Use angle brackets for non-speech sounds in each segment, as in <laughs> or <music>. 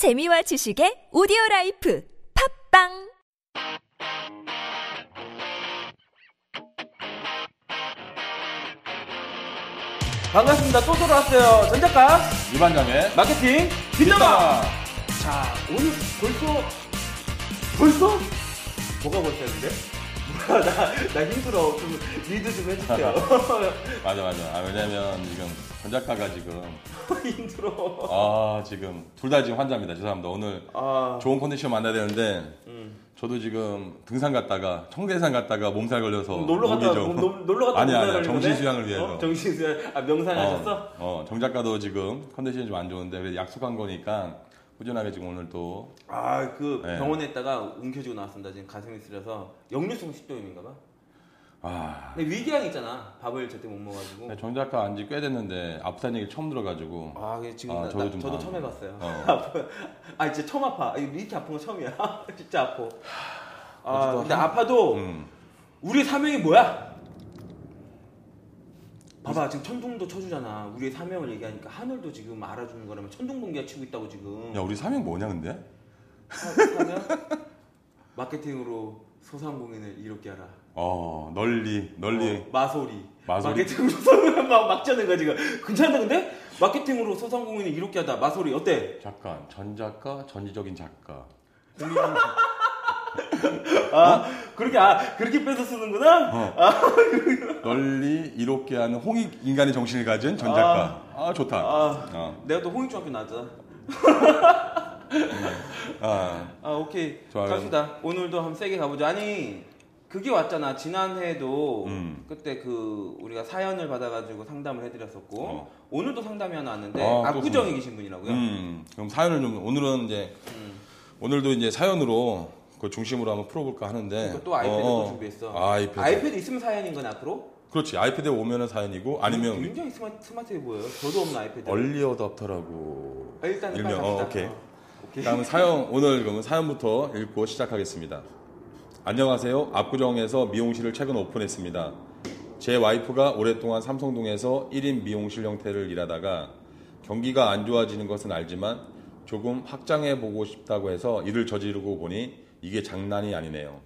재미와 지식의 오디오 라이프 팟빵 반갑습니다. 또 돌아왔어요. 전작가 이반장의 마케팅 뒷담화. 자, 오늘 벌써 벌써 뭐가 벌써인데? 뭐야, 나, 나 힘들어. 좀 리드 좀 해주세요. <laughs> 맞아 맞아. 아, 왜냐면 지금 전 작가가 지금 <laughs> 힘들어. 아 지금 둘 다 지금 환자입니다. 죄송합니다. 오늘 아, 좋은 컨디션 만나야 되는데 음. 저도 지금 등산 갔다가 청계산 갔다가 몸살 걸려서 놀러 갔다 좀- 놀- 놀러 갔다 아니 아니 정신? 수양을 위해서. 어? 정신 수양. 아 명상하셨어? 어, 어, 정 작가도 지금 컨디션이 좀 안 좋은데 약속한 거니까 꾸준하게 지금 오늘 또아그 네. 병원에 있다가 움켜쥐고 나왔습니다. 지금 가슴이 쓰려서 역류성 식도염인가봐. 아. 근데 위궤양 있잖아. 밥을 제때 못 먹어가지고. 정 작가 안지 꽤 됐는데 아프다는 얘기 처음 들어가지고 아, 지금 아, 나, 저도 나- 좀 저도 다- 처음 해봤어요. 어. <laughs> 아, 진짜 처음 아파. 이렇게 아픈 거 처음이야. <laughs> 진짜 아파. 아, 어쨌든 근데 한- 아파도 음. 우리 사명이 뭐야? 봐봐, 지금 천둥도 쳐주잖아. 우리의 사명을 얘기하니까 하늘도 지금 알아주는 거라면 천둥 번개가 치고 있다고 지금. 야 우리 사명 뭐냐 근데? 사, 사명? 마케팅으로 소상공인을 이롭게 하라. 어 널리 널리 어, 마소리. 마소리? 마케팅으로 소상공인 막, 막 짜는 거야 지금. 괜찮다 근데? 마케팅으로 소상공인을 이롭게 하다. 마소리 어때? 잠깐 전 작가 전지적인 작가 아 그렇게 아 그렇게 뺏어 쓰는구나. 널리 이롭게 하는 홍익 인간의 정신을 가진 전 작가 아, 좋다 아 어. 내가 또 홍익중학교 나왔잖아. <laughs> 아, 아 오케이 좋아요. 갑시다. 오늘도 한번 세게 가보죠. 아니 그게 왔잖아. 지난해에도 음. 그때 그 우리가 사연을 받아가지고 상담을 해드렸었고 어. 오늘도 상담이 하나 왔는데 아, 그렇구나. 계신 분이라고요. 음, 그럼 사연을 좀 오늘은 이제 음. 오늘도 이제 사연으로 그 중심으로 한번 풀어볼까 하는데 그러니까 또 아이패드 어, 또 어. 준비했어. 아, 아이패드 아이패드 있으면 사연인 건 앞으로? 그렇지 아이패드에 오면은 사연이고 아니면 굉장히 스마, 스마트해 보여요. 저도 없는 아이패드. 얼리 어답터라고 아, 일단 일명 어. 오케이 어, 오케이. 다음 사연 오늘 그러면 사연부터 읽고 시작하겠습니다. 안녕하세요. 압구정에서 미용실을 최근 오픈했습니다. 제 와이프가 오랫동안 삼성동에서 1인 미용실 형태를 일하다가 경기가 안 좋아지는 것은 알지만 조금 확장해 보고 싶다고 해서 일을 저지르고 보니 이게 장난이 아니네요.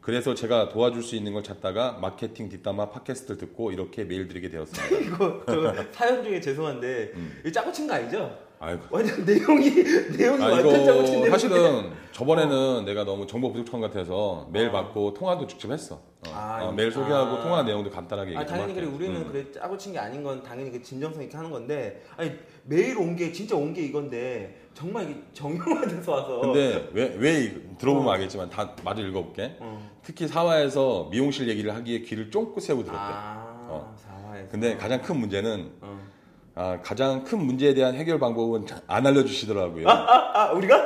그래서 제가 도와줄 수 있는 걸 찾다가 마케팅 뒷담화 팟캐스트를 듣고 이렇게 메일 드리게 되었습니다. <laughs> 이거 저 사연 중에 죄송한데 이거 짜고 친 거 아니죠? 아이고. 완전 내용이 내용이 아, 완전 짜고 친 내용. 사실은 저번에는 내가 너무 정보 부족한 것 같아서 메일 받고 통화도 직접 했어. 어, 아, 어, 이- 메일 소개하고 아. 통화 내용도 간단하게 아 얘기 좀 당연히 그래. 우리는 음. 그래 짜고 친 게 아닌 건 당연히 그 진정성 있게 하는 건데 아니 메일 온 게 진짜 온 게 이건데 정말 이게 정형화 돼서 와서 근데 왜, 왜 이- 들어보면 어. 알겠지만 다 마저 읽어볼게. 어. 특히 사화에서 미용실 얘기를 하기에 귀를 쫑긋 세우고 들었대. 아 어. 사화에서 근데 가장 큰 문제는 어. 아, 가장 큰 문제에 대한 해결 방법은 안 알려주시더라고요. 아, 아 우리가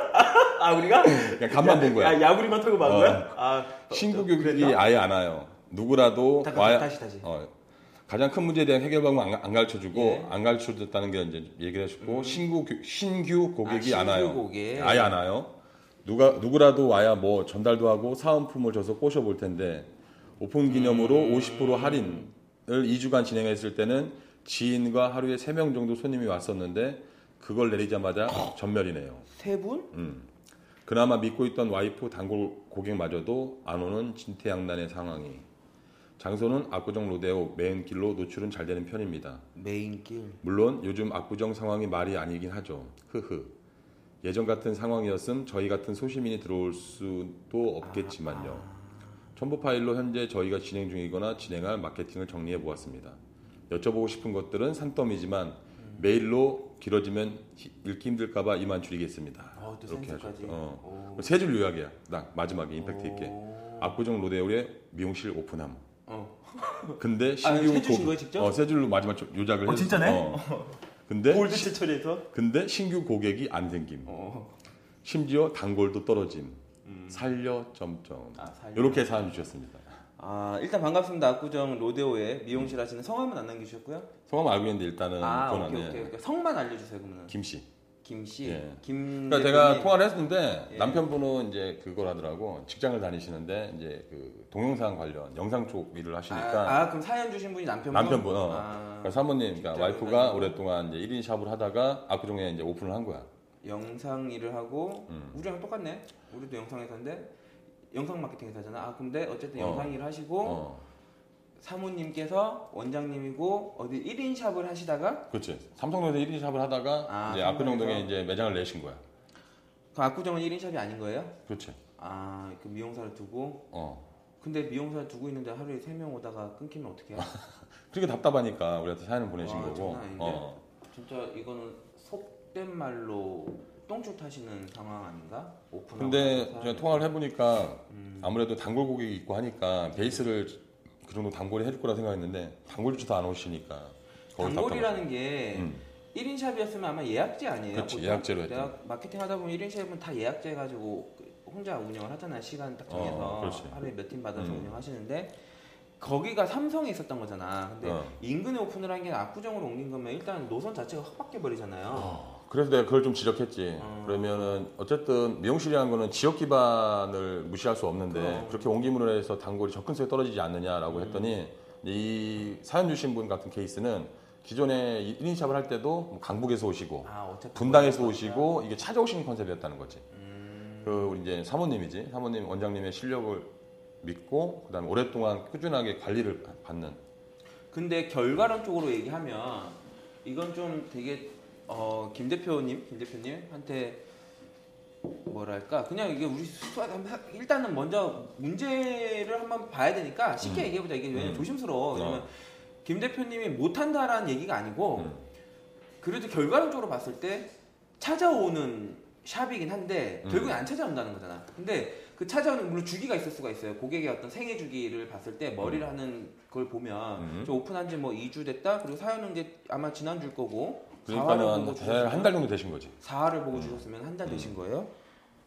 아 우리가 그냥 간만 본 거야. 야 야구리만 털고 만 어. 거야? 아 신구 어, 교육이? 아예 안 와요. 누구라도 다시, 와야 다시, 다시. 어, 가장 큰 문제에 대한 해결 방법 안, 안 가르쳐 주고 예. 음. 안 가르쳐 줬다는 게 이제 얘기를 해주고 신구 교- 신규 고객이 아, 안 와요. 신규 고객. 아예 안 와요. 누가 누구라도 와야 뭐 전달도 하고 사은품을 줘서 꼬셔 볼 텐데 오픈 기념으로 음. 50% 할인을 2주간 진행했을 때는 지인과 하루에 3명 정도 손님이 왔었는데 그걸 내리자마자 전멸이네요. 세 분? 음. 그나마 믿고 있던 와이프 단골 고객마저도 안 오는 진퇴양난의 상황이. 장소는 압구정 로데오 메인 길로 노출은 잘 되는 편입니다. 메인 길. 물론 요즘 압구정 상황이 말이 아니긴 하죠. 흐흐. 예전 같은 상황이었음 저희 같은 소시민이 들어올 수도 없겠지만요. 첨부 파일로 현재 저희가 진행 중이거나 진행할 마케팅을 정리해 보았습니다. 여쭤보고 싶은 것들은 산더미지만 메일로 길어지면 히- 읽기 힘들까봐 이만 줄이겠습니다. 어, 또 이렇게. 하죠. 어. 오. 세줄 요약이야. 딱 마지막에 임팩트 있게. 오. 압구정 로데오의 미용실 오픈함. 어. 근데 아, 신규 세 주신 고객- 거예요, 직접? 어, 세 줄로 마지막 조- 요작을 어. 진짜네? 어. 근데 골드체 처리해서. 근데 신규 고객이 안 생김. 어. 심지어 단골도 떨어짐. 살려 점점. 아, 살려. 이렇게 사연 주셨습니다. 아 일단 반갑습니다. 압구정 로데오에 미용실 하시는 성함은 안 남기셨고요? 성함 알고 있는데 일단은 아 오케이 안 오케이 해. 오케이 성만 알려주세요 그러면. 김 씨. 김 씨. 예. 김. 그러니까 제가. 통화를 했는데 예. 남편분은 이제 그걸 하더라고 직장을 다니시는데 이제 그 동영상 관련 영상 쪽 일을 하시니까 아, 아, 그럼 사연 주신 분이 남편분. 남편분 어. 아, 그러니까 사모님 그러니까 와이프가. 오랫동안 이제 1인 샵을 하다가 압구정에 이제 오픈을 한 거야. 영상 일을 하고 음. 우리랑 똑같네. 우리도 영상 회사인데 영상 마케팅 회사잖아. 아 근데 어쨌든 어. 영상 일을 하시고 어, 사모님께서 원장님이고 어디 1인 샵을 하시다가 그렇지. 삼성동에서 1인 샵을 하다가 아, 이제 압구정동에? 이제 매장을 내신 거야. 그 압구정은 1인 샵이 아닌 거예요? 그렇지. 아, 그 미용사를 두고 어. 근데 미용사를 두고 있는데 하루에 3명 오다가 끊기면 어떡해요? <laughs> 그렇게 답답하니까 우리한테 사연을 보내신 와, 거고. 장난 아닌데? 어. 진짜 이거는 속된 말로 똥줄 타시는 상황 아닌가? 오픈하고 근데 나서 제가 통화를 해보니까 음. 아무래도 단골 고객이 있고 하니까 베이스를 그 정도 단골이 해줄 거라 생각했는데 단골조차 안 오시니까 단골이라는 게 음. 1인 샵이었으면 아마 예약제 아니에요? 보통? 예약제로 했죠. 내가 마케팅 하다 보면 1인 샵은 다 예약제 해가지고 그 혼자 운영을 하잖아요. 시간 딱 정해서 어, 그렇지. 하루에 몇 팀 받아서 음. 운영하시는데 거기가 삼성에 있었던 거잖아. 근데 어. 인근에 오픈을 한 게 압구정으로 옮긴 거면 일단 노선 자체가 확 바뀌어 버리잖아요. 어, 그래서 내가 그걸 좀 지적했지. 어. 그러면은 어쨌든 미용실이라는 거는 지역 기반을 무시할 수 없는데 그럼. 그렇게 옮김으로 해서 단골이 접근성이 떨어지지 않느냐라고 했더니 이 사연 주신 분 같은 케이스는 기존에 1인 샵을 할 때도 뭐 강북에서 오시고 아, 분당에서. 오시고 이게 찾아오시는 컨셉이었다는 거지. 음, 그 우리 이제 사모님이지. 사모님 원장님의 실력을 믿고 그다음에 오랫동안 꾸준하게 관리를 받는. 근데 결과론 쪽으로 얘기하면 이건 좀 되게 어, 김 대표님, 김 대표님한테 뭐랄까 그냥 이게 우리 수- 일단은 먼저 문제를 한번 봐야 되니까 쉽게 음. 얘기해보자 이게 왜냐면 음. 조심스러워 왜냐면 어. 김 대표님이 못한다라는 얘기가 아니고 음. 그래도 결과론적으로 봤을 때 찾아오는 샵이긴 한데 음. 결국에 안 찾아온다는 거잖아. 근데 그 찾아오는 물론 주기가 있을 수가 있어요. 고객의 어떤 생애 주기를 봤을 때 머리를 하는 걸 보면 음. 저 오픈한 지 뭐 2주 됐다. 그리고 사연은 이제 아마 지난 주일 거고 그러니까는 한달 정도 되신 거지. 사활을 보고 주셨으면 한 달 되신 거예요.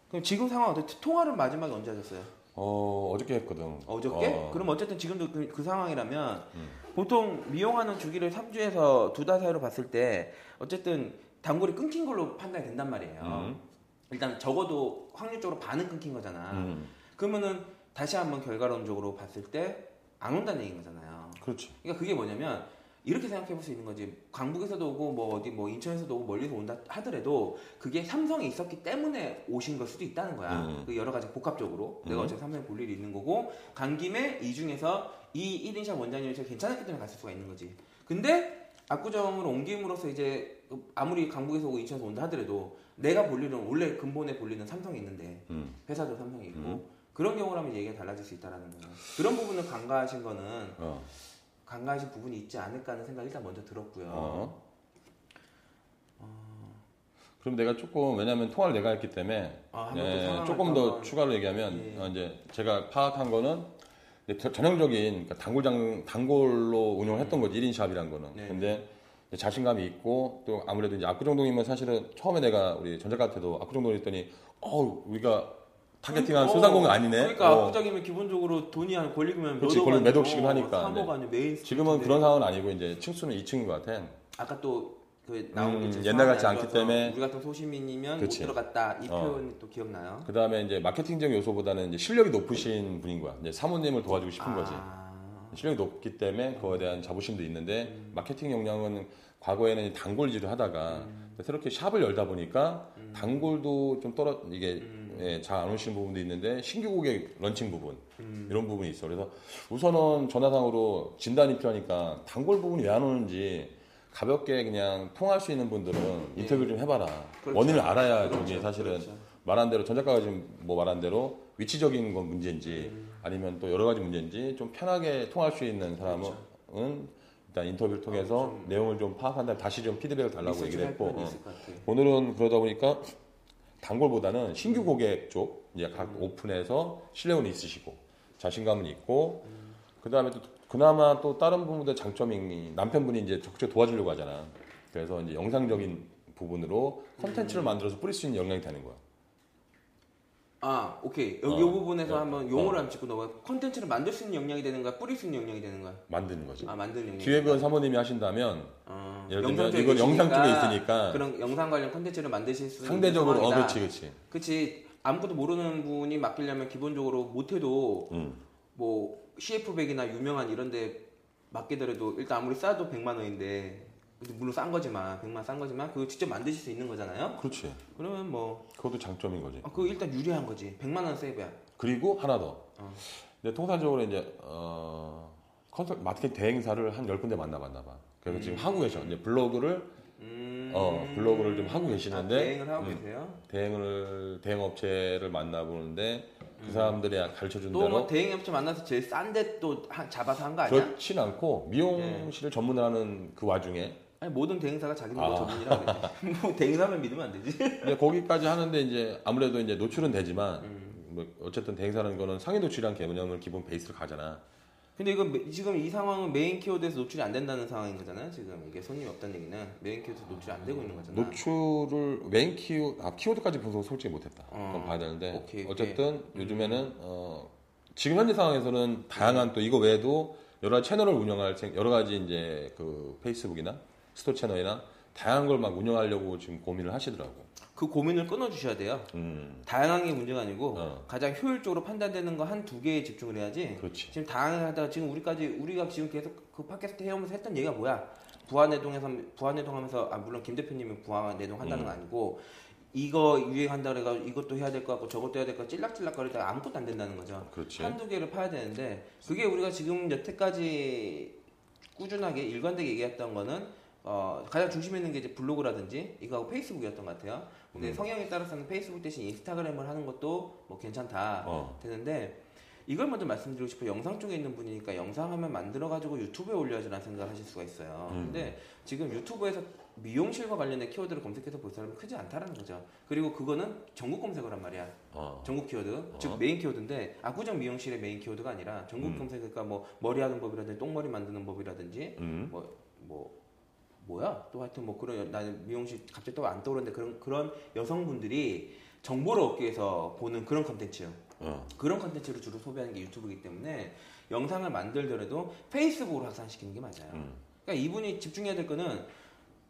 그럼 지금 상황 어때? 통화를 마지막에 언제 하셨어요? 어 어저께 했거든. 어저께? 어. 그럼 어쨌든 지금도 그, 그 상황이라면 음. 보통 미용하는 주기를 3주에서 두 달 사이로 봤을 때 어쨌든 단골이 끊긴 걸로 판단이 된단 말이에요. 음. 일단 적어도 확률적으로 반은 끊긴 거잖아. 음. 그러면은 다시 한번 결과론적으로 봤을 때 안 온다는 얘기인 거잖아요. 그렇지. 그러니까 그게 뭐냐면 이렇게 생각해 볼 수 있는 거지. 강북에서도 오고 뭐 어디 뭐 인천에서도 오고 멀리서 온다 하더라도 그게 삼성에 있었기 때문에 오신 걸 수도 있다는 거야. 음. 그 여러 가지 복합적으로 내가 음. 어차피 삼성에 볼 일이 있는 거고 간 김에 이 중에서 이 1인샵 원장님이 제일 괜찮았기 때문에 갔을 수가 있는 거지. 근데 압구정으로 옮김으로써 이제 아무리 강북에서 오고 인천에서 온다 하더라도 내가 볼 일은 원래 근본에 볼 일은 삼성에 있는데 음. 회사도 삼성에 있고 음. 그런 경우라면 얘기가 달라질 수 있다라는 거예요. 그런 부분을 간과하신 거는 어. 간과하신 부분이 있지 않을까 하는 생각이 일단 먼저 들었고요. 어. 그럼 내가 조금 왜냐하면 통화를 내가 했기 때문에 아, 상황을 조금 또더 한번- 추가로 얘기하면 예. 어, 이제 제가 파악한 거는 전형적인 그러니까 단골장 단골로 운영을 했던 거지 1인 샵이란 거는. 네. 근데 자신감이 있고 또 아무래도 이제 압구정동이면 사실은 처음에 내가 우리 전작가한테도 압구정동 했더니 어 우리가 타겟팅한 어, 소상공인 아니네. 그러니까 어. 압구정이면 기본적으로 돈이 한 권리금은 그렇지, 권리 몇 억씩은 하니까. 3억 네. 아니면 메인 지금은. 그런 상황은 아니고 이제 층수는 2층인 것 같아. 아까 또 그 나온 음, 게제 옛날 같지 않기 때문에. 우리 같은 소시민이면 그치. 못 들어갔다 이 어. 표현이 또 기억나요? 그 다음에 이제 마케팅적 요소보다는 이제 실력이 높으신 분인 거야. 이제 사모님을 도와주고 싶은 거지. 아, 실력이 높기 때문에 그거에 대한 자부심도 있는데 음. 마케팅 역량은 과거에는 단골 일을 하다가 음. 새롭게 샵을 열다 보니까 단골도 좀 떨어 이게 음. 예, 잘 안 오시는 부분도 있는데 신규 고객 런칭 부분 음. 이런 부분이 있어. 그래서 우선은 전화상으로 진단이 필요하니까 단골 부분이 왜 안 오는지 가볍게 그냥 통할 수 있는 분들은 인터뷰 좀 해봐라. 그렇죠. 원인을 알아야 그렇죠. 저기 사실은 그렇죠. 말한 대로 전 작가가 지금 뭐 말한 대로 위치적인 건 문제인지 음. 아니면 또 여러 가지 문제인지 좀 편하게 통할 수 있는 사람은 일단 인터뷰를 통해서 그렇죠. 좀 내용을 좀 파악한 다음에 다시 좀 피드백을 달라고 얘기를 할 했고 어. 오늘은 그러다 보니까 단골보다는 신규 고객 쪽 이제 각 음. 오픈해서 실력은 있으시고 자신감은 있고 음. 그 다음에 또 그나마 또 다른 부분들 장점이 남편분이 이제 적극적으로 도와주려고 하잖아. 그래서 이제 영상적인 부분으로 컨텐츠를 음. 만들어서 뿌릴 수 있는 역량이 되는 거야. 아, 오케이. 여기 어. 이 부분에서 어. 한번 용어를 한번 짚고 넘어가. 콘텐츠를 만들 수 있는 역량이 되는 거야? 뿌릴 수 있는 역량이 되는 거야? 만드는 거지. 아, 만드는 역량. 기획은 사모님이 하신다면 어, 예를 들면 영상 이건 영상 쪽에 있으니까 그런 영상 관련 콘텐츠를 만드실 수 있는 상대적으로 어. 그렇지 그렇지. 그치 아무것도 모르는 분이 맡기려면 기본적으로 못해도 음. 뭐 CF백이나 유명한 이런 데 맡기더라도 일단 아무리 싸도 100만 원인데 물론 싼 거지만 100만 싼 거지만 그거 직접 만드실 수 있는 거잖아요. 그렇지. 그러면 뭐 그것도 장점인 거지. 어, 그거 일단 유리한 거지. 100만 원 세이브야. 그리고 하나 더. 어. 근데 통상적으로 이제 어, 컨설 마케팅 대행사를 한열 군데 만나봤나 봐. 그래서 지금 하고 계셔. 이제 블로그를 음. 어, 블로그를 좀 하고 아, 계시는데 대행을 하고 음. 계세요. 대행을 대행 업체를 만나보는데 그 사람들이 가르쳐 준 또 뭐 대로 대행 업체 만나서 제일 싼데 또 하- 잡아서 한 거 아니야? 그렇진 않고 미용실을 전문하는 그 와중에 아니 모든 대행사가 자기 뭐 아. 전문이라고 그랬지. <laughs> 뭐 대행사만 믿으면 안 되지. 근데 거기까지 하는데 이제 아무래도 이제 노출은 되지만 음. 뭐 어쨌든 대행사라는 거는 상위 노출이란 개념을 기본 베이스를 가잖아. 근데 이건 매- 지금 이 상황은 메인 키워드에서 노출이 안 된다는 상황인 거잖아요. 지금 이게 손님이 없다는 얘기는 메인 키워드 노출이 안 되고 있는 거잖아. 노출을 메인 키워 아 키워드까지 분석 솔직히 못했다. 어. 그건 봐야 되는데 오케이, 오케이. 어쨌든 요즘에는 어, 지금 현재 상황에서는 다양한 또 이거 외에도 여러 채널을 운영할 생- 여러 가지 이제 그 페이스북이나 스토 채널이나 다양한 걸 막 운영하려고 지금 고민을 하시더라고. 그 고민을 끊어주셔야 돼요. 음, 다양한 게 문제가 아니고 어. 가장 효율적으로 판단되는 거 한 두 개에 집중을 해야지. 그렇지. 지금 다양하다가 지금 우리까지 우리가 지금 계속 그 팟캐스트 해오면서 했던 얘기가 뭐야? 부안내동에서 부안내동하면서 아 물론 김 대표님이 부안내동 한다는 건 아니고 이거 유행한다 그래가 이것도 해야 될 것 같고 저것도 해야 될 것 같고 찔락찔락거리다가 아무것도 안 된다는 거죠. 그렇지. 한두 개를 파야 되는데 그게 우리가 지금 여태까지 꾸준하게 일관되게 얘기했던 거는 어, 가장 중심에 있는 게 이제 블로그라든지 이거하고 페이스북이었던 것 같아요. 근데 음. 성향에 따라서는 페이스북 대신 인스타그램을 하는 것도 뭐 괜찮다 어. 되는데 이걸 먼저 말씀드리고 싶어요. 영상 쪽에 있는 분이니까 영상 하면 만들어 가지고 유튜브에 올려야지라는 생각을 하실 수가 있어요. 음. 근데 지금 유튜브에서 미용실과 관련된 키워드를 검색해서 볼 사람이 크지 않다라는 거죠. 그리고 그거는 전국 검색어란 말이야. 어. 전국 키워드, 어. 즉 메인 키워드인데 압구정 미용실의 메인 키워드가 아니라 전국 음. 검색 그러니까 뭐 머리 하는 법이라든지 똥머리 만드는 법이라든지 음. 뭐 뭐 뭐야 또 하여튼 뭐 그런 여- 나는 미용실 갑자기 또 안 떠오르는데 그런 그런 여성분들이 정보를 얻기 위해서 보는 그런 컨텐츠 어. 그런 컨텐츠를 주로 소비하는 게 유튜브이기 때문에 영상을 만들더라도 페이스북으로 확산시키는 게 맞아요. 음. 그러니까 이분이 집중해야 될 거는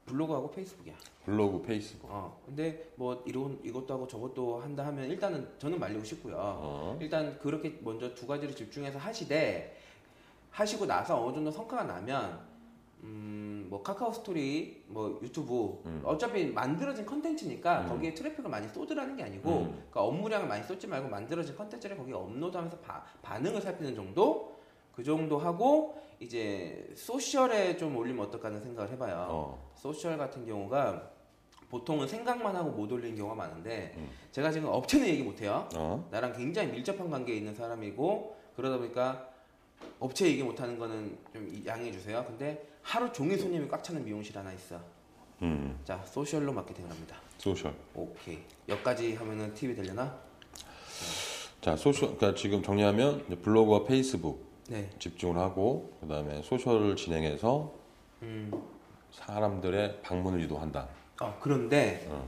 블로그하고 페이스북이야. 블로그, 페이스북. 어 근데 뭐 이런 이것도 하고 저것도 한다 하면 일단은 저는 말리고 싶고요. 어. 일단 그렇게 먼저 두 가지를 집중해서 하시되 하시고 나서 어느 정도 성과가 나면 음 뭐 카카오 스토리 뭐 유튜브 음. 어차피 만들어진 컨텐츠니까 음. 거기에 트래픽을 많이 쏟으라는 게 아니고 음. 그러니까 업무량을 많이 쏟지 말고 만들어진 컨텐츠를 거기에 업로드하면서 바- 반응을 살피는 정도 그 정도 하고 이제 소셜에 좀 올리면 어떨까 하는 생각을 해봐요. 어. 소셜 같은 경우가 보통은 생각만 하고 못 올리는 경우가 많은데 음. 제가 지금 업체는 얘기 못해요. 어. 나랑 굉장히 밀접한 관계에 있는 사람이고 그러다 보니까 업체 얘기 못하는 거는 좀 이- 양해해 주세요. 근데 하루 종일 손님이 꽉 차는 미용실 하나 있어. 음. 자 소셜로 마케팅을 합니다. 소셜. 오케이 여기까지 하면은 팁이 되려나? 자, 소셜, 그러니까 지금 정리하면 이제 블로그와 페이스북 네. 집중을 하고 그다음에 소셜을 진행해서 음. 사람들의 방문을 유도한다. 어 그런데 어.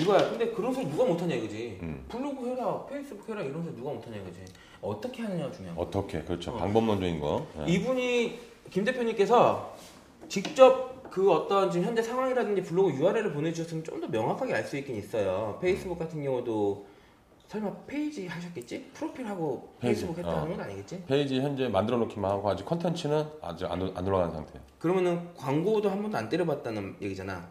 이거야. 근데 그런 소리 누가 못하냐 이거지. 음. 블로그 해라, 페이스북 해라 이런 소리 누가 못하냐 이거지. 어떻게 하느냐가 중요한 거야. 어떻게? 그렇죠. 어. 방법론적인 거. 예. 이분이 김 대표님께서 직접 그 어떤 지금 현재 상황이라든지 블로그 URL을 보내주셨으면 좀 더 명확하게 알 수 있긴 있어요. 페이스북 같은 경우도 설마 페이지 하셨겠지? 프로필하고 페이지, 페이스북 했다는 어. 건 아니겠지? 페이지 현재 만들어 놓기만 하고 아직 컨텐츠는 아직 안, 안 올라가는 상태예요. 그러면은 광고도 한 번도 안 때려봤다는 얘기잖아.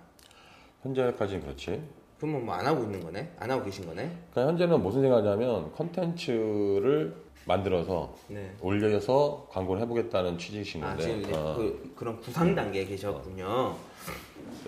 현재까지는 그렇지. 그러면 뭐 안 하고 있는 거네? 안 하고 계신 거네? 그러니까 현재는 무슨 생각하냐면 컨텐츠를 만들어서 네. 올려서 광고를 해보겠다는 취지이신 아 건데 지금 이제 어. 그, 그런 구상 단계에 계셨군요.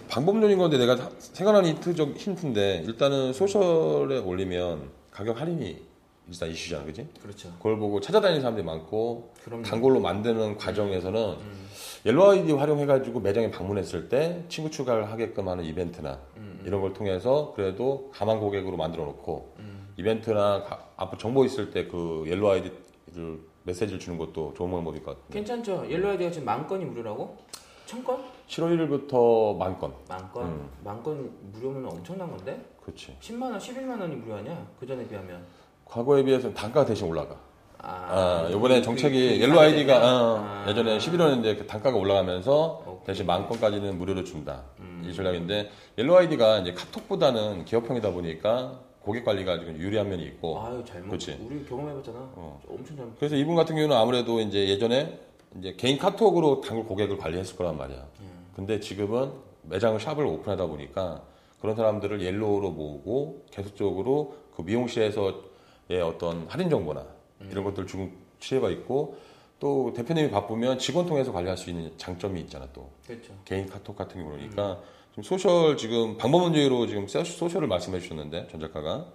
방법론인 건데 내가 하- 생각하는 힌트적 힌트인데 일단은 소셜에 올리면 가격 할인이 일단 이슈잖아, 그지? 그렇죠. 그걸 보고 찾아다니는 사람들이 많고 그럼 단골로 만드는 과정에서는 음, 옐로우 아이디 활용해가지고 매장에 방문했을 때 친구 추가를 하게끔 하는 이벤트나 음, 이런 걸 통해서 그래도 가망 고객으로 만들어 놓고 음. 이벤트나 가- 앞으로 정보 있을 때 그 옐로우 아이디를 메시지를 주는 것도 좋은 방법일 것 같은데 괜찮죠? 옐로 아이디가 지금 만 건이 무료라고? 천 건? 7월 1일부터 만 건. 만 건? 음. 만건 무료면 엄청난 건데? 그렇지. 10만 원, 11만 원이 무료하냐? 그 전에 비하면. 과거에 비해서는 단가가 대신 올라가. 아, 아, 이번에 그- 정책이 그 옐로우 아이디가 이상하냐? 어, 아. 예전에 11원인데 그 단가가 올라가면서 오케이. 대신 만 건까지는 무료로 준다. 음. 이 전략인데 옐로우 아이디가 이제 카톡보다는 기업형이다 보니까 고객 관리가 지금 유리한 면이 있고 아유 잘못. 그렇지. 우리 경험해봤잖아. 어. 엄청 잘못. 그래서 이분 같은 경우는 아무래도 이제 예전에 이제 개인 카톡으로 단골 고객을 관리했을 거란 말이야. 음. 근데 지금은 매장을 샵을 오픈하다 보니까 그런 사람들을 옐로우로 모으고 계속적으로 그 미용실에서의 어떤 할인 정보나 이런 것들 줄 수가 있고 또 대표님이 바쁘면 직원 통해서 관리할 수 있는 장점이 있잖아 또 그렇죠. 개인 카톡 같은 게 그러니까 지금 소셜 지금 방법론적으로 지금 소- 소셜을 말씀해 주셨는데 전 작가가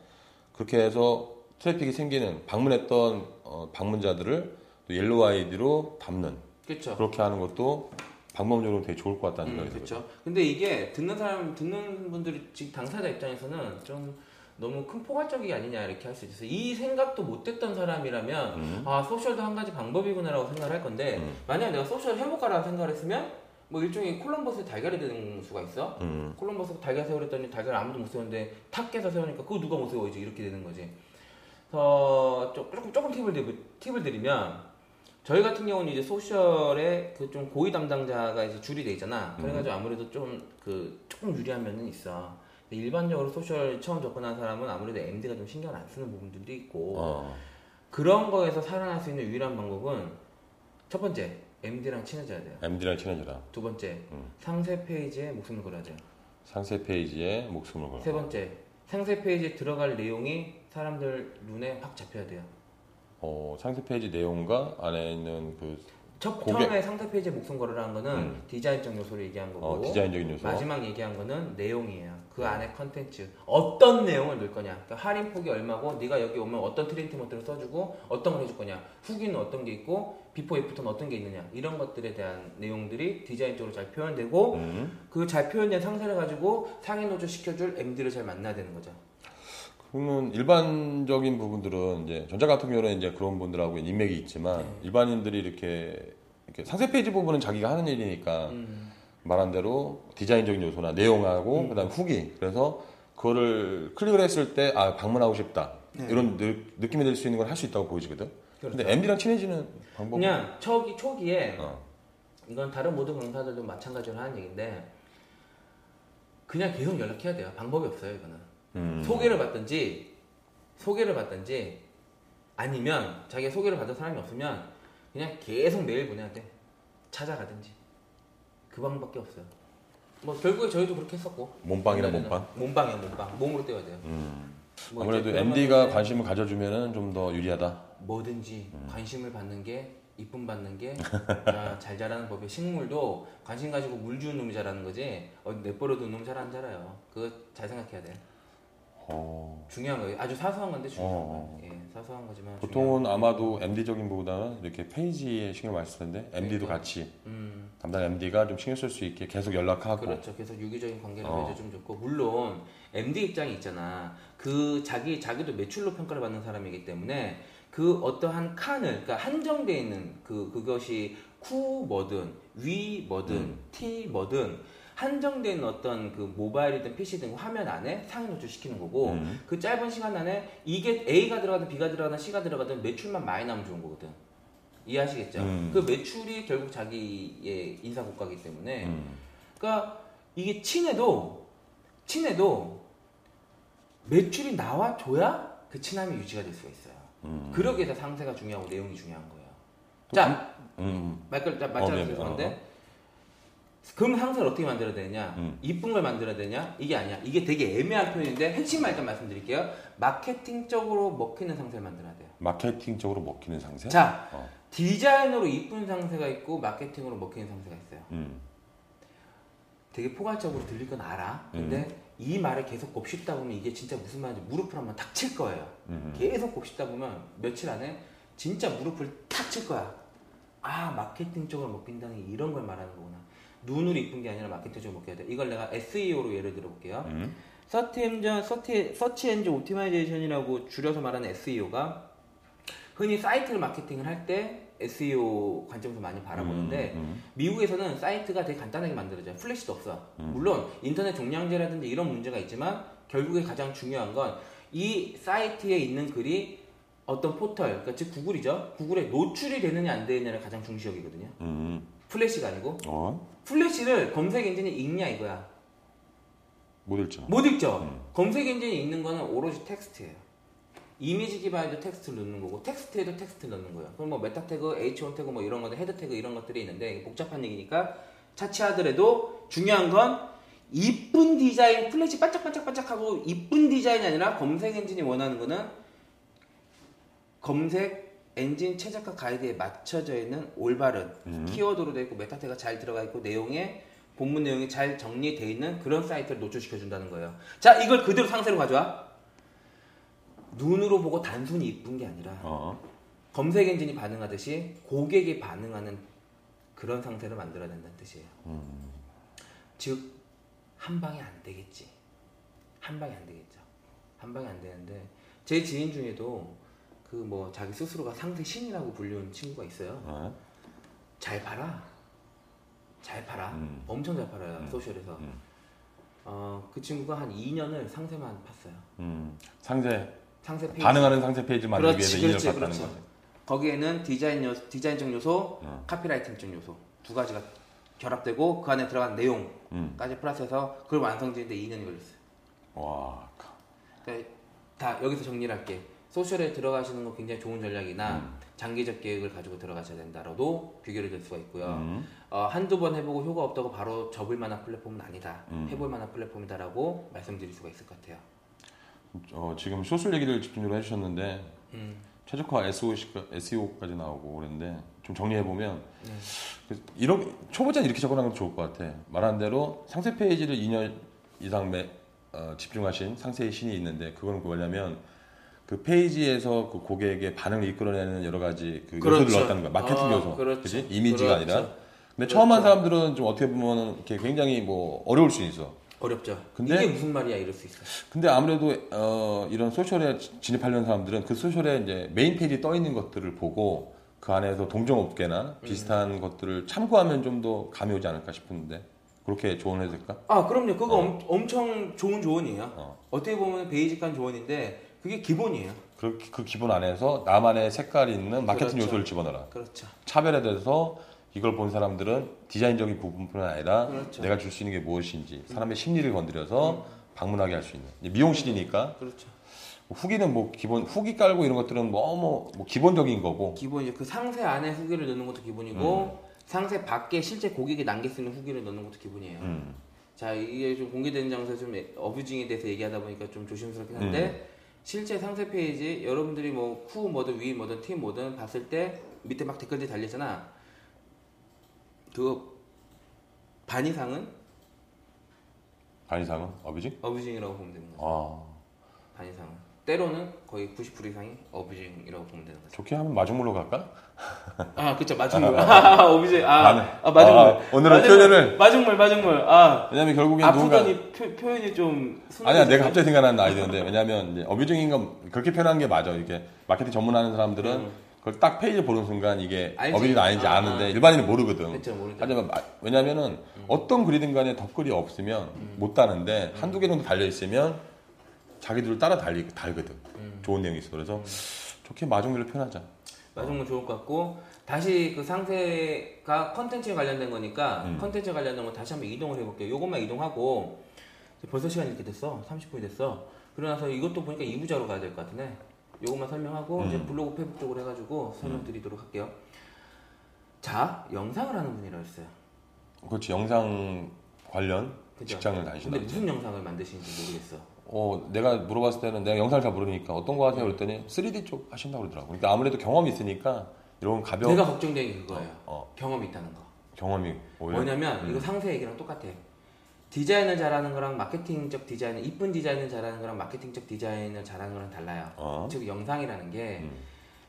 그렇게 해서 트래픽이 생기는 방문했던 어, 방문자들을 또 옐로우 아이디로 담는 그렇죠. 그렇게 하는 것도 방법적으로 되게 좋을 것 같다는 음, 생각이 들어요. 그렇죠. 근데 이게 듣는 사람 듣는 분들이 지금 당사자 입장에서는 좀 너무 큰 포괄적이 아니냐 이렇게 할 수 있어서 이 생각도 못했던 사람이라면 음. 아 소셜도 한 가지 방법이구나라고 생각을 할 건데 음. 만약 내가 소셜 해볼까라고 생각을 했으면 뭐 일종의 콜럼버스의 달걀이 되는 수가 있어. 음. 콜럼버스가 달걀 세우랬더니 달걀 아무도 못 세우는데 탁 깨서 세우니까 그거 누가 못 세워 이제 이렇게 되는 거지. 그래서 조- 조금 조금 팁을 드리, 팁을 드리면 저희 같은 경우는 이제 소셜에 그 좀 고위 담당자가 이제 줄이 돼 있잖아. 그래가지고 아무래도 좀 그 조금 유리한 면은 있어. 일반적으로 소셜 처음 접근한 사람은 아무래도 MD가 좀 신경 안 쓰는 부분들도 있고 어. 그런 거에서 살아날 수 있는 유일한 방법은 첫 번째 MD랑 친해져야 돼요. MD랑 친해져라. 두 번째 음. 상세 페이지에 목숨을 걸어야 돼요. 상세 페이지에 목숨을 걸어. 세 번째 상세 페이지에 들어갈 내용이 사람들 눈에 확 잡혀야 돼요. 어, 상세 페이지 내용과 안에 있는 그 첫 고객- 처음에 상세 페이지에 목숨 걸으라는 거는 음. 디자인적 요소를 얘기한 거고 어, 디자인적인 요소. 마지막 얘기한 거는 내용이에요. 그 안에 컨텐츠 어떤 내용을 넣을 거냐. 그러니까 할인 폭이 얼마고 네가 여기 오면 어떤 트리트먼트를 써주고 어떤 걸 해줄 거냐. 후기는 어떤 게 있고 비포 애프터는 어떤 게 있느냐. 이런 것들에 대한 내용들이 디자인적으로 잘 표현되고 음. 그잘 표현된 상세를 가지고 상위 노출 시켜줄 MD를 잘 만나야 되는 거죠. 그러면 일반적인 부분들은 이제 전자 같은 경우는 이제 그런 분들하고 인맥이 있지만 네. 일반인들이 이렇게, 이렇게 상세 페이지 부분은 자기가 하는 일이니까 음. 말한 대로 디자인적인 요소나 내용하고 음. 그다음 후기 그래서 그거를 클릭을 했을 때 아 방문하고 싶다 이런 느, 느낌이 들 수 있는 걸 할 수 있다고 보여지거든. 네. 그렇죠. 근데 MD랑 친해지는 방법. 그냥 초기 초기에 어. 이건 다른 모든 강사들도 마찬가지로 하는 얘기인데 그냥 계속 연락해야 돼요. 방법이 없어요, 이거는. 음. 소개를 받든지 소개를 받든지 아니면 자기가 소개를 받은 사람이 없으면 그냥 계속 메일 보내야 돼. 찾아가든지. 그 방법밖에 없어요. 뭐 결국에 저희도 그렇게 했었고. 몸빵이나 옛날에는. 몸빵. 몸빵이야, 몸빵. 몸으로 때워야 돼요. 음. 뭐 아무래도 MD가 관심을 가져주면은 좀더 유리하다. 뭐든지 음. 관심을 받는 게 이쁨 받는 게 <laughs> 잘 자라는 법이 식물도 관심 가지고 물 주는 놈이 자라는 거지 어디 내버려둔 놈잘안 자라요 그거 잘 생각해야 돼 어. 중요한 거예요 아주 사소한 건데 중요한 어. 거예요 예, 사소한 거지만 보통은 아마도 MD적인 것보다는 이렇게 페이지에 신경 많이 쓸 텐데 MD도 그러니까. 같이 음 담당 MD가 좀 신경 쓸 수 있게 계속 연락하고 그렇죠 계속 유기적인 관계를 어. 맺어주면 좋고 물론 MD 입장이 있잖아 그 자기 자기도 매출로 평가를 받는 사람이기 때문에 그 어떠한 칸을 그러니까 한정돼 있는 그 그것이 쿠 뭐든 위 뭐든 음. 티 뭐든 있는 어떤 그 모바일이든 PC 등 화면 안에 상위 노출 시키는 거고 음. 그 짧은 시간 안에 이게 A가 들어가든 B가 들어가든 C가 들어가든 매출만 많이 나면 좋은 거거든. 이해하시겠죠? 음. 그 매출이 결국 자기의 인사 고가이기 때문에 음. 그러니까 이게 친해도 친해도 매출이 나와줘야 그 친함이 유지가 될 수가 있어요. 음. 그러기 위해서 상세가 중요하고 내용이 중요한 거예요. 또 자, 음. 말걸 어, 맞잖아요. 미안해. 죄송한데. 그럼 상세를 어떻게 만들어야 되냐? 음. 이쁜 걸 만들어야 되냐? 이게 아니야. 이게 되게 애매한 표현인데 핵심만 일단 말씀드릴게요. 마케팅적으로 먹히는 상세를 만들어야 돼요. 마케팅적으로 먹히는 상세? 자, 어. 디자인으로 이쁜 상세가 있고 마케팅으로 먹히는 상세가 있어요. 음. 되게 포괄적으로 들릴 건 알아. 근데 이 말을 계속 곱씹다 보면 이게 진짜 무슨 말인지 무릎을 한번 탁 칠 거예요. 음. 계속 곱씹다 보면 며칠 안에 진짜 무릎을 탁 칠 거야. 아 마케팅적으로 먹힌다는 게 이런 걸 말하는 거구나. 눈으로 이쁜 게 아니라 마케팅적으로 먹혀야 돼. 이걸 내가 SEO로 예를 들어볼게요. 음. 서치 엔진, 서치, 서치 엔진 오티마이제이션이라고 줄여서 말하는 SEO가 흔히 사이트를 마케팅을 할 때 SEO 관점에서 많이 바라보는데 음. 미국에서는 사이트가 되게 간단하게 만들어져요. 플래시도 없어. 물론 인터넷 종량제라든지 이런 문제가 있지만 결국에 가장 중요한 건 이 사이트에 있는 글이 어떤 포털, 그러니까 즉 구글이죠. 구글에 노출이 되느냐 안 되느냐를 가장 중시적이거든요. 음. 플래시가 아니고 어? 플래시를 검색 엔진이 읽냐 이거야. 못 읽잖아. 못 읽죠. 음. 검색 엔진이 읽는 거는 오로지 텍스트예요. 이미지 기반에도 텍스트를 넣는 거고 텍스트에도 텍스트를 넣는 거예요. 그럼 뭐 meta tag, H1 tag 뭐 이런 것들 head tag 이런 것들이 있는데 복잡한 얘기니까 차치하더라도 중요한 건 이쁜 디자인, 플래시 반짝반짝반짝하고 이쁜 디자인이 아니라 검색 엔진이 원하는 거는 검색 엔진 최적화 가이드에 맞춰져 있는 올바른 음. 키워드로 되어 있고 meta tag가 잘 들어가 있고 내용에 본문 내용이 잘 정리되어 있는 그런 사이트를 노출시켜 준다는 거예요. 자, 이걸 그대로 상세로 가져와. 눈으로 보고 단순히 이쁜 게 아니라 어. 검색 엔진이 반응하듯이 고객이 반응하는 그런 상세를 만들어야 된다는 뜻이에요. 즉, 한 방에 안 되겠지. 한 방에 안 되겠죠. 한 방에 안 되는데, 제 지인 중에도 그 뭐 자기 스스로가 상세 신이라고 불리는 친구가 있어요. 어. 잘 팔아. 잘 팔아. 음. 엄청 잘 팔아요. 음. 소셜에서. 음. 어, 그 친구가 한 2년을 상세만 팠어요. 음. 상세 상세 페이지. 반응하는 상세 페이지 만들기 그렇지, 위해서 2년을 그렇지, 팠다는 그렇지. 거지. 거기에는 디자인 요 디자인적 요소, 어. 카피라이팅적 요소 두 가지가 결합되고 그 안에 들어간 내용까지 음. 플러스해서 그걸 완성되는데 2년이 걸렸어요. 와. 그러니까 다 여기서 정리를 할게. 소셜에 들어가시는 거 굉장히 좋은 전략이나 음. 장기적 계획을 가지고 들어가셔야 된다라도 비교를 될 수가 있고요. 음. 어, 한두 번 해보고 효과 없다고 바로 접을 만한 플랫폼은 아니다. 음. 해볼 만한 플랫폼이다라고 말씀드릴 수가 있을 것 같아요. 어, 지금 소셜 얘기를 집중적으로 해주셨는데 음. 최적화 SEO, SEO까지 나오고 그랬는데 좀 정리해 보면 네. 이런 초보자는 이렇게 접근하는 게 좋을 것 같아. 말한 대로 상세 페이지를 2년 이상 매, 어, 집중하신 상세의 신이 있는데 그거는 뭐냐면 그 페이지에서 그 고객의 반응을 이끌어내는 여러 가지 그 요소를 그렇죠. 넣었다는 거야. 마케팅 어, 요소, 그렇죠. 그지? 이미지가 그렇죠. 아니라. 근데 그렇죠. 처음 한 사람들은 좀 어떻게 보면 이렇게 굉장히 뭐 어려울 수 있어. 어렵죠. 근데- 이게 무슨 말이야 이럴 수 있어. 근데 아무래도 어, 이런 소셜에 진입하려는 사람들은 그 소셜에 이제 메인 페이지 떠 있는 것들을 보고 그 안에서 동종업계나 비슷한 것들을 참고하면 좀 더 감이 오지 않을까 싶은데 그렇게 조언해도 될까? 아 그럼요. 그거 어. 엄, 엄청 좋은 조언이에요. 어. 어떻게 보면 basic한 조언인데 그게 기본이에요. 그, 그 기본 안에서 나만의 색깔이 있는 마케팅 그렇죠. 요소를 집어넣어라. 그렇죠. 차별에 대해서 이걸 본 사람들은 디자인적인 부분뿐 아니라 그렇죠. 음. 내가 줄 수 있는 게 무엇인지 사람의 심리를 건드려서 방문하게 할 수 있는 미용실이니까 그렇죠. 후기는 뭐 기본 후기 깔고 이런 것들은 뭐, 뭐, 뭐 기본적인 거고 기본이죠. 그 상세 안에 후기를 넣는 것도 기본이고 상세 밖에 실제 고객이 남길 수 있는 후기를 넣는 것도 기본이에요. 음. 자 이게 좀 공개되는 장소에 좀 어뷰징에 대해서 얘기하다 보니까 좀 조심스럽긴 한데 음. 실제 상세 페이지 여러분들이 뭐 쿠 뭐든 위 뭐든 팀 뭐든 봤을 때 밑에 막 댓글들이 달리잖아. 그반 이상은 반 이상은 어비지? 어뷰징이라고 보면 되는 거죠. 아 반 이상은 때로는 거의 90% 이상이 어뷰징이라고 보면 되는 거죠. 좋게 하면 마중물로 갈까? 아 그쵸. 마중물. <laughs> 아 어뷰징. 아, 반- 아 마중물. 아, 오늘은 마중물, 표현을- 마중물 마중물. 아. 왜냐면 결국엔 누군가 표, 표현이 좀 아니야 내가 갑자기 생각나는 아이디어인데 왜냐면 이제 어뷰징인 건 그렇게 표현하는 게 맞아. 이게 마케팅 전문하는 사람들은 음. 그걸 딱 페이지 보는 순간 이게 알지. abusing이 아닌지 아, 아는데 아. 일반인은 모르거든. 그쵸 모르죠. 하지만 마- 왜냐면은 어떤 글이든 간에 덧글이 없으면 못 따는데 한두 개 정도 달려 있으면 자기들 따라 달리 달거든. 음. 좋은 내용이 있어 그래서 좋게 마중물로 표현하자. 마중물 좋을 것 같고 다시 그 상세가 컨텐츠에 관련된 거니까 음. 컨텐츠에 관련된 거 다시 한번 이동을 해볼게요. 요것만 이동하고 벌써 시간이 이렇게 됐어. 30분이 됐어. 그러나서 이것도 보니까 2부자로 가야 될 것 같으네 요것만 설명하고 이제 음. 블로그 페북 쪽으로 해가지고 설명드리도록 할게요. 자 영상을 하는 분이라고 했어요. 그렇지. 영상 관련 그죠? 직장을 근데 다니신다 무슨 영상을 만드시는지 모르겠어 어, 내가 물어봤을 때는 내가 영상을 잘 모르니까 어떤 거 하세요? 그랬더니 3D 쪽 하신다고 그러더라고. 그러니까 아무래도 경험이 있으니까 이런 가벼운 내가 걱정되는 게 그거예요 어, 경험이 있다는 거 경험이 오히려 뭐냐면 음. 이거 상세 얘기랑 똑같아. 디자인을 잘하는 거랑 마케팅적 디자인, 이쁜 디자인을 잘하는 거랑 마케팅적 디자인을 잘하는 거랑 달라요. 어. 즉 영상이라는 게 음.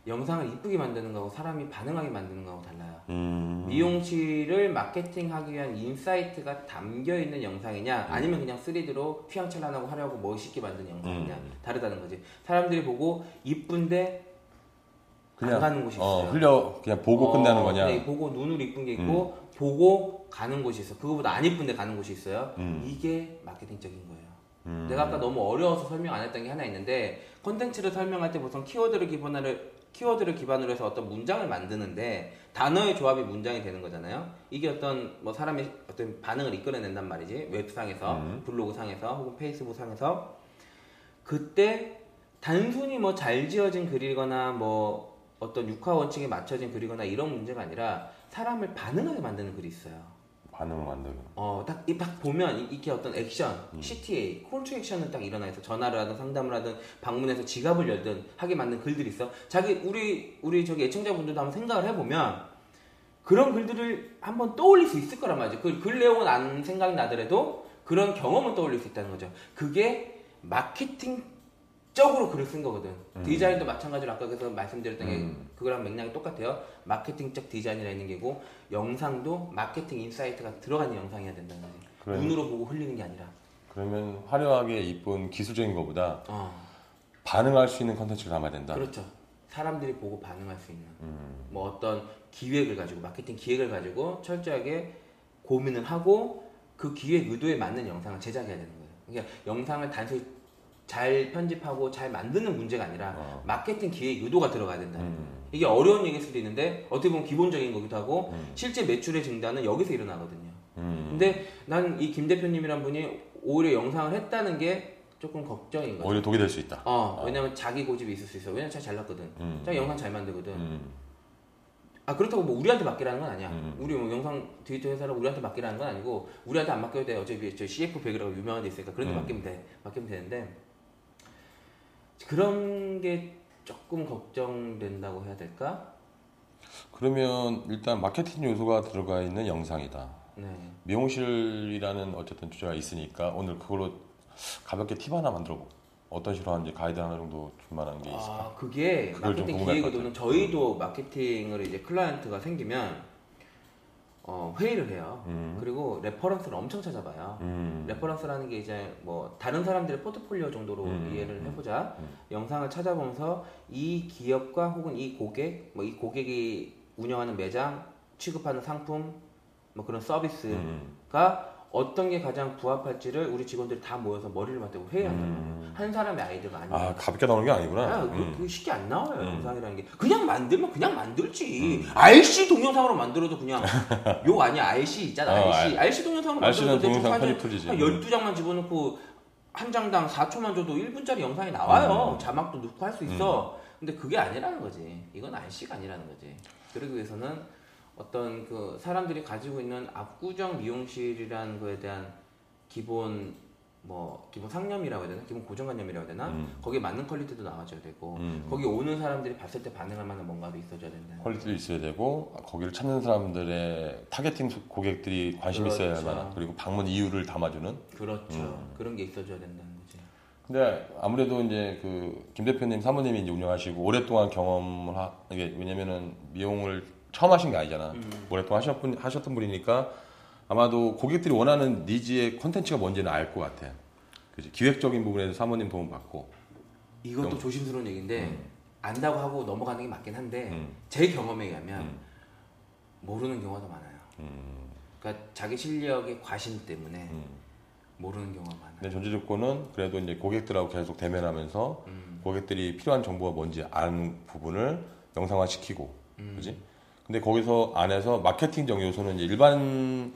영상을 이쁘게 만드는 거하고 사람이 반응하게 만드는 거하고 달라요. 음. 미용실을 마케팅하기 위한 insight가 담겨 있는 영상이냐, 음. 아니면 그냥 3D로 휘황찬란하고 화려하고 멋있게 만든 영상이냐 음. 다르다는 거지. 사람들이 보고 이쁜데 안 그냥 가는 곳이 있어요. 어, 흘려 그냥 보고 어, 끝나는 거냐? 그냥 보고 눈으로 이쁜 게 있고 보고 가는 곳이 있어. 그거보다 안 이쁜데 가는 곳이 있어요. 음. 이게 마케팅적인 거예요. 음. 내가 아까 너무 어려워서 설명 안 했던 게 하나 있는데 컨텐츠를 설명할 때 보통 키워드를 기반으로 키워드를 기반으로 해서 어떤 문장을 만드는데 단어의 조합이 문장이 되는 거잖아요. 이게 어떤 뭐 사람의 어떤 반응을 이끌어낸단 말이지 웹상에서 음. 블로그 상에서 혹은 페이스북 상에서 그때 단순히 뭐 잘 지어진 글이거나 뭐 어떤 육하 원칙에 맞춰진 글이거나 이런 문제가 아니라 사람을 반응하게 만드는 글이 있어요. 반응을 만들고. 어, 딱, 이- 딱 보면 이- 이렇게 어떤 액션, CTA, 콜투 액션은 딱 일어나 있어. 전화를 하든 상담을 하든 방문해서 지갑을 열든 하게 만든 글들이 있어. 자기 우리 우리 저기 애청자분들도 한번 생각을 해보면 그런 글들을 한번 떠올릴 수 있을 거란 말이죠. 그 글 내용은 안 생각이 나더라도 그런 경험은 떠올릴 수 있다는 거죠. 그게 마케팅 적으로 글을 쓴 거거든. 디자인도 마찬가지로 아까 그래서 말씀드렸던 게 음. 그거랑 맥락이 똑같아요. 마케팅적 디자인이라 있는 게고 영상도 마케팅 insight가 들어간 영상이어야 된다는 거지. 그래. 눈으로 보고 흘리는 게 아니라. 그러면 화려하게 이쁜 기술적인 것보다 어, 반응할 수 있는 컨텐츠를 담아야 된다. 그렇죠. 사람들이 보고 반응할 수 있는 음. 뭐 어떤 기획을 가지고 마케팅 기획을 가지고 철저하게 고민을 하고 그 기획 의도에 맞는 영상을 제작해야 되는 거예요. 그러니까 영상을 단순히 잘 편집하고 잘 만드는 문제가 아니라 어. 마케팅 기획 의도가 들어가야 된다. 음. 이게 어려운 얘기일 수도 있는데 어떻게 보면 기본적인 거기도 하고 음. 실제 매출의 증가는 여기서 일어나거든요. 음. 근데 난 이 김 대표님이란 분이 오히려 영상을 했다는 게 조금 걱정인 거죠. 오히려 독이 될 수 있다. 어, 왜냐면 자기 고집이 있을 수 있어. 왜냐면 자기 잘났거든. 음. 자기 영상 잘 만들거든. 음. 아 그렇다고 뭐 우리한테 맡기라는 건 아니야. 음. 우리 뭐 영상 디지털 회사를 우리한테 맡기라는 건 아니고 우리한테 안 맡겨도 돼. 어차피 저 CF100이라고 유명한 데 있으니까 그런 데 음. 맡기면 돼. 맡기면 되는데 그런 게 조금 걱정된다고 해야 될까? 그러면 일단 마케팅 요소가 들어가 있는 영상이다. 네. 미용실이라는 어쨌든 주제가 있으니까 오늘 그걸로 가볍게 팁 하나 만들어 보고 어떤 식으로 하는지 가이드 하나 정도 줄 만한 게 있을까? 아 그게 마케팅 궁금할 기획 것 의도는 같아요. 저희도 마케팅을 이제 클라이언트가 생기면 어, 회의를 해요. 음. 그리고 reference를 엄청 찾아봐요. 음. reference라는 게 이제 뭐 다른 사람들의 포트폴리오 정도로 음, 이해를 음, 해보자. 음. 영상을 찾아보면서 이 기업과 혹은 이 고객, 뭐 이 고객이 운영하는 매장, 취급하는 상품, 뭐 그런 서비스가 음. 어떤 게 가장 부합할지를 우리 직원들이 다 모여서 머리를 맞대고 말이에요. 음. 한 사람의 아이디어가 아니에요. 아 가볍게 나오는 게 아니구나. 아, 그, 음. 그게 쉽게 안 나와요 음. 영상이라는 게 그냥 만들면 그냥 만들지 알씨 동영상으로 만들어도 그냥 욕 아니야 알씨 있잖아 어, 알씨 알씨 동영상으로 만들어도 동영상 편집 툴이지. 한 12장만 집어넣고 한 장당 4초만 줘도 1분짜리 영상이 나와요 음. 자막도 넣고 할 수 있어 근데 그게 아니라는 거지 이건 알씨가 아니라는 거지 그러기 위해서는 어떤 그 사람들이 가지고 있는 압구정 미용실이라는 거에 대한 기본 뭐 기본 상념이라고 해야 되나 기본 고정관념이라고 해야 되나 음. 거기에 맞는 quality도 나와줘야 되고 음. 거기 오는 사람들이 봤을 때 반응할 만한 뭔가도 있어줘야 된다. quality도 있어야 되고 거기를 찾는 사람들의 targeting 고객들이 관심 있어야 할 그렇죠. 만한 그리고 방문 이유를 담아주는 그렇죠. 음. 그런 게 있어줘야 된다는 거지. 근데 아무래도 이제 그 김 대표님 사모님이 이제 운영하시고 오랫동안 경험을 하 이게 왜냐면은 미용을 처음 하신 게 아니잖아. 음. 오랫동안 하셨던, 하셨던 분이니까 아마도 고객들이 원하는 니즈의 콘텐츠가 뭔지는 알 것 같아. 그지 기획적인 부분에서 사모님 도움 받고. 이것도 영- 조심스러운 얘기인데 음. 안다고 하고 넘어가는 게 맞긴 한데 음. 제 경험에 의하면 음. 모르는 경우가 더 많아요. 음. 그러니까 자기 실력의 과신 때문에 음. 모르는 경우가 많아요. 근데 전제 조건은 그래도 이제 고객들하고 계속 대면하면서 음. 고객들이 필요한 정보가 뭔지 아는 부분을 영상화 시키고, 음. 그지? 근데 거기서 안에서 마케팅적 요소는 이제 일반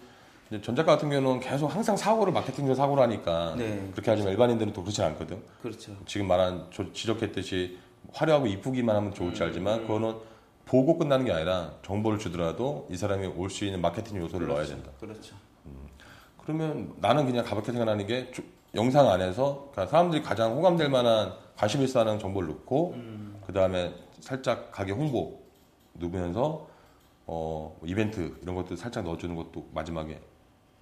이제 전작가 같은 경우는 계속 항상 사고를 마케팅적 사고를 하니까 네. 그렇게 하지만 일반인들은 또 그렇지 않거든. 그렇죠. 지금 말한 조- 지적했듯이 화려하고 이쁘기만 하면 좋을지 음, 알지만 그거는 보고 끝나는 게 아니라 정보를 주더라도 이 사람이 올 수 있는 마케팅 요소를 넣어야 된다. 그렇죠. 그러면 나는 그냥 가볍게 생각하는 게 주- 영상 안에서 그러니까 사람들이 가장 호감될 만한 관심 있어 하는 정보를 넣고 음. 그 다음에 살짝 가게 홍보 넣으면서 어, 뭐 이벤트 이런 것도 살짝 넣어주는 것도 마지막에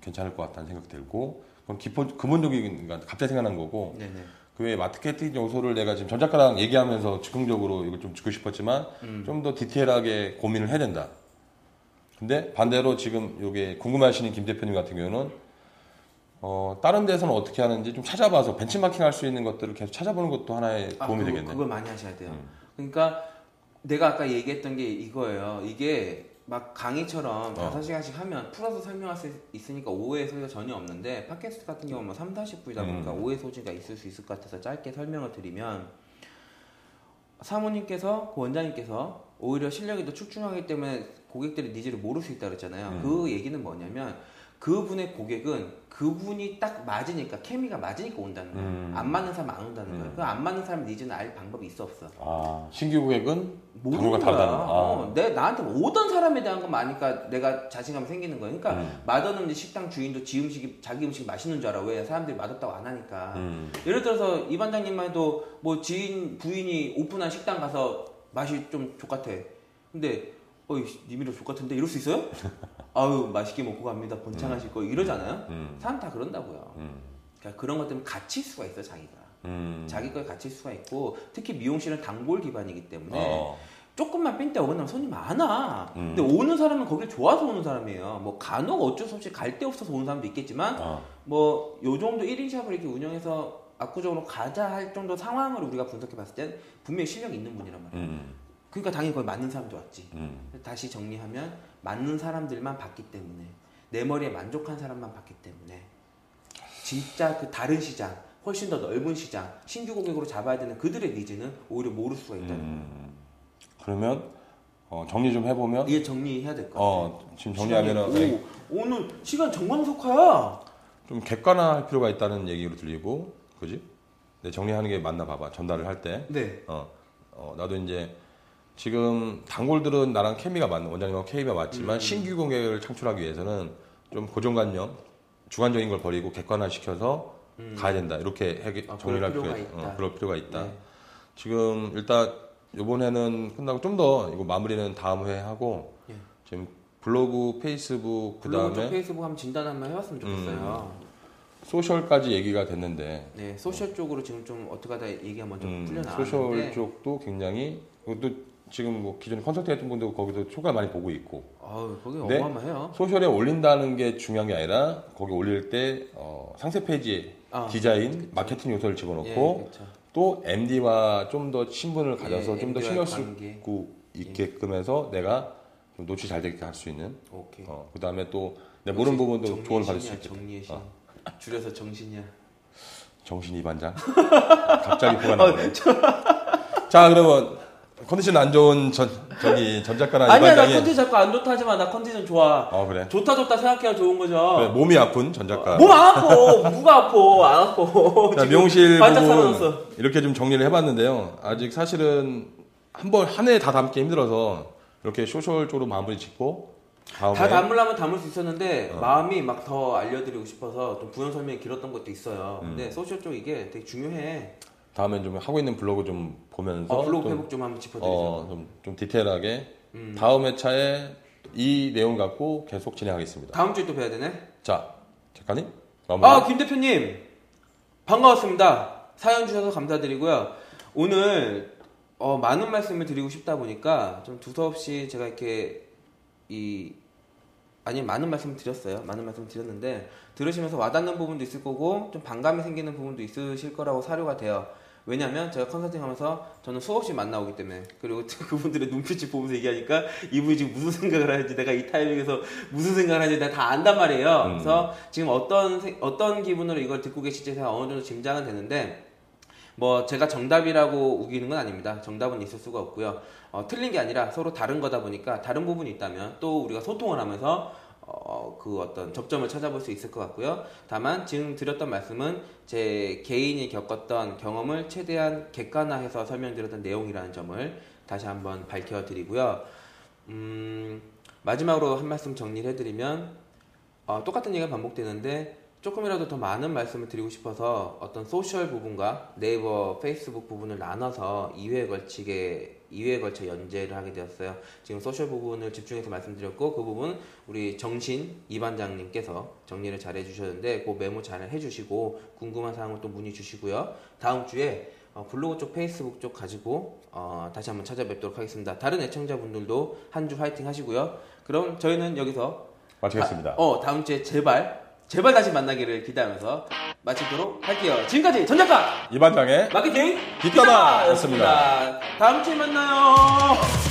괜찮을 것 같다는 생각 들고 그건 기본 근본적인 그러니까 갑자기 생각난 거고 네네. 그 외에 마케팅 요소를 내가 지금 전 작가랑 얘기하면서 즉흥적으로 이걸 좀 짚고 싶었지만 음. 좀더 디테일하게 고민을 해야 된다. 근데 반대로 지금 요게 궁금해하시는 김 대표님 같은 경우는 어, 다른 데서는 어떻게 하는지 좀 찾아봐서 벤치마킹 할 수 있는 것들을 계속 찾아보는 것도 하나의 아, 도움이 그거, 되겠네. 그걸 많이 하셔야 돼요. 음. 그러니까 내가 아까 얘기했던 게 이거예요. 이게 막 강의처럼 어. 5시간씩 하면 풀어서 설명할 수 있으니까 오해 소지가 전혀 없는데 팟캐스트 같은 경우는 뭐 3, 40분이다 보니까 음. 오해 소지가 있을 수 있을 것 같아서 짧게 설명을 드리면 사모님께서 그 원장님께서 오히려 실력이 더 출중하기 때문에 고객들의 needs를 모를 수 있다 그랬잖아요. 음. 그 얘기는 뭐냐면 그분의 고객은 그분이 딱 맞으니까 케미가 맞으니까 온다는 거야. 음. 안 맞는 사람 안 온다는 거야. 음. 그 안 맞는 사람 needs는 알 방법이 있어 없어. 아, 신규 고객은 거야. 다르다는 거. 아. 어, 내 나한테 오던 사람에 대한 건 아니까 내가 자신감이 생기는 거야. 그러니까 음. 맛없는 식당 주인도 지 음식이 자기 음식 맛있는 줄 알아. 왜 사람들이 맛없다고 안 하니까. 음. 예를 들어서 이 반장님만 해도 뭐 지인 부인이 오픈한 식당 가서 맛이 좀 족같아. 근데 어이 님이랑 족같은데 이럴 수 있어요? <laughs> 아유 맛있게 먹고 갑니다. 번창하실 거 이러잖아요. 음. 사람 다 그런다고요. 음. 그러니까 그런 것 때문에 갇힐 수가 있어 자기가. 음. 자기 거에 갇힐 수가 있고 특히 미용실은 단골 기반이기 때문에 어. 조금만 삔때 어긋나면 손이 많아. 음. 근데 오는 사람은 거길 좋아서 오는 사람이에요. 뭐 간혹 어쩔 수 없이 갈 데 없어서 오는 사람도 있겠지만 어. 뭐요 정도 1인 샵을 이렇게 운영해서 압구정으로 가자 할 정도 상황을 우리가 분석해 봤을 땐 분명히 실력이 있는 분이란 말이야. 음. 그러니까 당연히 거기 맞는 사람도 왔지. 음. 다시 정리하면 맞는 사람들만 봤기 때문에 내 머리에 만족한 사람만 봤기 때문에 진짜 그 다른 시장 훨씬 더 넓은 시장 신규 고객으로 잡아야 되는 그들의 니즈는 오히려 모를 수가 있다는 거예요. 음. 그러면 어, 정리 좀 해보면 이게 정리해야 될 것 같아요. 어, 지금 정리하면은 시간이- 오, 오늘 시간 정광석화야. 좀 객관화할 필요가 있다는 얘기로 들리고, 그지? 네, 정리하는 게 맞나 봐봐. 전달을 할 때. 네. 어, 어, 나도 이제 지금 단골들은 나랑 케미가 맞는 원장님하고 케미가 맞지만 음. 신규 고객을 창출하기 위해서는 좀 고정관념, 주관적인 걸 버리고 객관화시켜서 가야 된다. 이렇게 해, 아, 정리를 할 그럴 필요가, 있- 있다. 어, 그럴 필요가 있다. 네. 지금 일단 이번에는 끝나고 좀 더 이거 마무리는 다음 회에 하고 예. 지금 블로그, 페이스북 그다음에 음. 페이스북 한번 진단 한번 해봤으면 좋겠어요. social까지 얘기가 됐는데 네, social 쪽으로 지금 좀 어떻게 하다 얘기가 먼저 음, 풀려 social 나왔는데, 쪽도 굉장히 그것도 지금 뭐 기존에 컨설팅 했던 분도 거기서 효과 많이 보고 있고 아우 거기 네. 어마어마해요. social에 올린다는 게 중요한 게 아니라 거기 올릴 때 어, 상세 페이지에 아, 디자인, 마케팅 요소를 집어넣고 예. 또 MD와 좀 더 친분을 가져서 예, 좀더 MD 신경. 쓰고 있게끔 해서 내가 좀 노출 잘 되게 할 수 있는 오케이. 어, 그 다음에 또 내 모르는 부분도 조언을 받을 수 있겠다 정리의 신. 어. 줄여서 정신이야. 정신 이반장 갑자기 <laughs> 뭐가 나오네 자 그러면 컨디션 안 좋은 전, 저기 전 작가나 아니야 나 컨디션 자꾸 안 좋다 하지만 나 컨디션 좋아. 어 그래 좋다 좋다 생각해야 좋은 거죠. 그래, 몸이 아픈 전 작가 몸 안 아파. 누가 아파? 안 아파. 자, 지금 미용실 부분. 이렇게 좀 정리를 해봤는데요. 아직 사실은 한 번 한 회에 다 담기 힘들어서 이렇게 social 쪽으로 마무리 짓고 다 담으려면 담을 수 있었는데 어. 마음이 막 더 알려드리고 싶어서 좀 부연 설명이 길었던 것도 있어요. 음. 근데 social 쪽 이게 되게 중요해. 다음엔 좀 하고 있는 블로그 좀 보면서 어, 블로그 좀, 회복 좀 한번 짚어드리죠. 어, 좀, 좀 디테일하게 음. 다음 회차에 이 내용 갖고 계속 진행하겠습니다. 다음 주에 또 뵈야 되네. 자, 작가님 아. 김 대표님. 반가웠습니다. 사연 주셔서 감사드리고요. 오늘 어, 많은 말씀을 드리고 싶다 보니까 좀 두서없이 제가 이렇게 이 아니 많은 말씀을 드렸어요. 많은 말씀을 드렸는데 들으시면서 와닿는 부분도 있을 거고 좀 반감이 생기는 부분도 있으실 거라고 사료가 돼요. 왜냐면 제가 컨설팅하면서 저는 수없이 만나오기 때문에 그리고 <laughs> 그분들의 눈빛을 보면서 얘기하니까 이분이 지금 무슨 생각을 하는지 내가 이 타이밍에서 무슨 생각을 하는지 내가 다 안단 말이에요. 음. 그래서 지금 어떤 세- 어떤 기분으로 이걸 듣고 계실지 제가 어느 정도 짐작은 되는데 뭐 제가 정답이라고 우기는 건 아닙니다. 정답은 있을 수가 없고요. 어, 틀린 게 아니라 서로 다른 거다 보니까 다른 부분이 있다면 또 우리가 소통을 하면서 어, 그 어떤 접점을 찾아볼 수 있을 것 같고요. 다만 지금 드렸던 말씀은 제 개인이 겪었던 경험을 최대한 객관화해서 설명드렸던 내용이라는 점을 다시 한번 밝혀드리고요. 음, 마지막으로 한 말씀 정리를 해드리면 어, 똑같은 얘기가 반복되는데 조금이라도 더 많은 말씀을 드리고 싶어서 어떤 소셜 부분과 네이버, 페이스북 부분을 나눠서 2회에 걸치게 2회에 걸쳐 연재를 하게 되었어요. 지금 social 부분을 집중해서 말씀드렸고 그 부분 우리 정신 이반장님께서 정리를 잘 해주셨는데 그 메모 잘 해주시고 궁금한 사항을 또 문의 주시고요. 다음 주에 어, 블로그 쪽, 페이스북 쪽 가지고 어, 다시 한번 찾아뵙도록 하겠습니다. 다른 애청자분들도 한 주 화이팅 하시고요. 그럼 저희는 여기서 마치겠습니다. 다, 어, 다음 주에 제발, 제발 다시 만나기를 기대하면서 마치도록 할게요. 지금까지 전 작가 이반장의 마케팅 뒷담화였습니다. 다음 주에 만나요.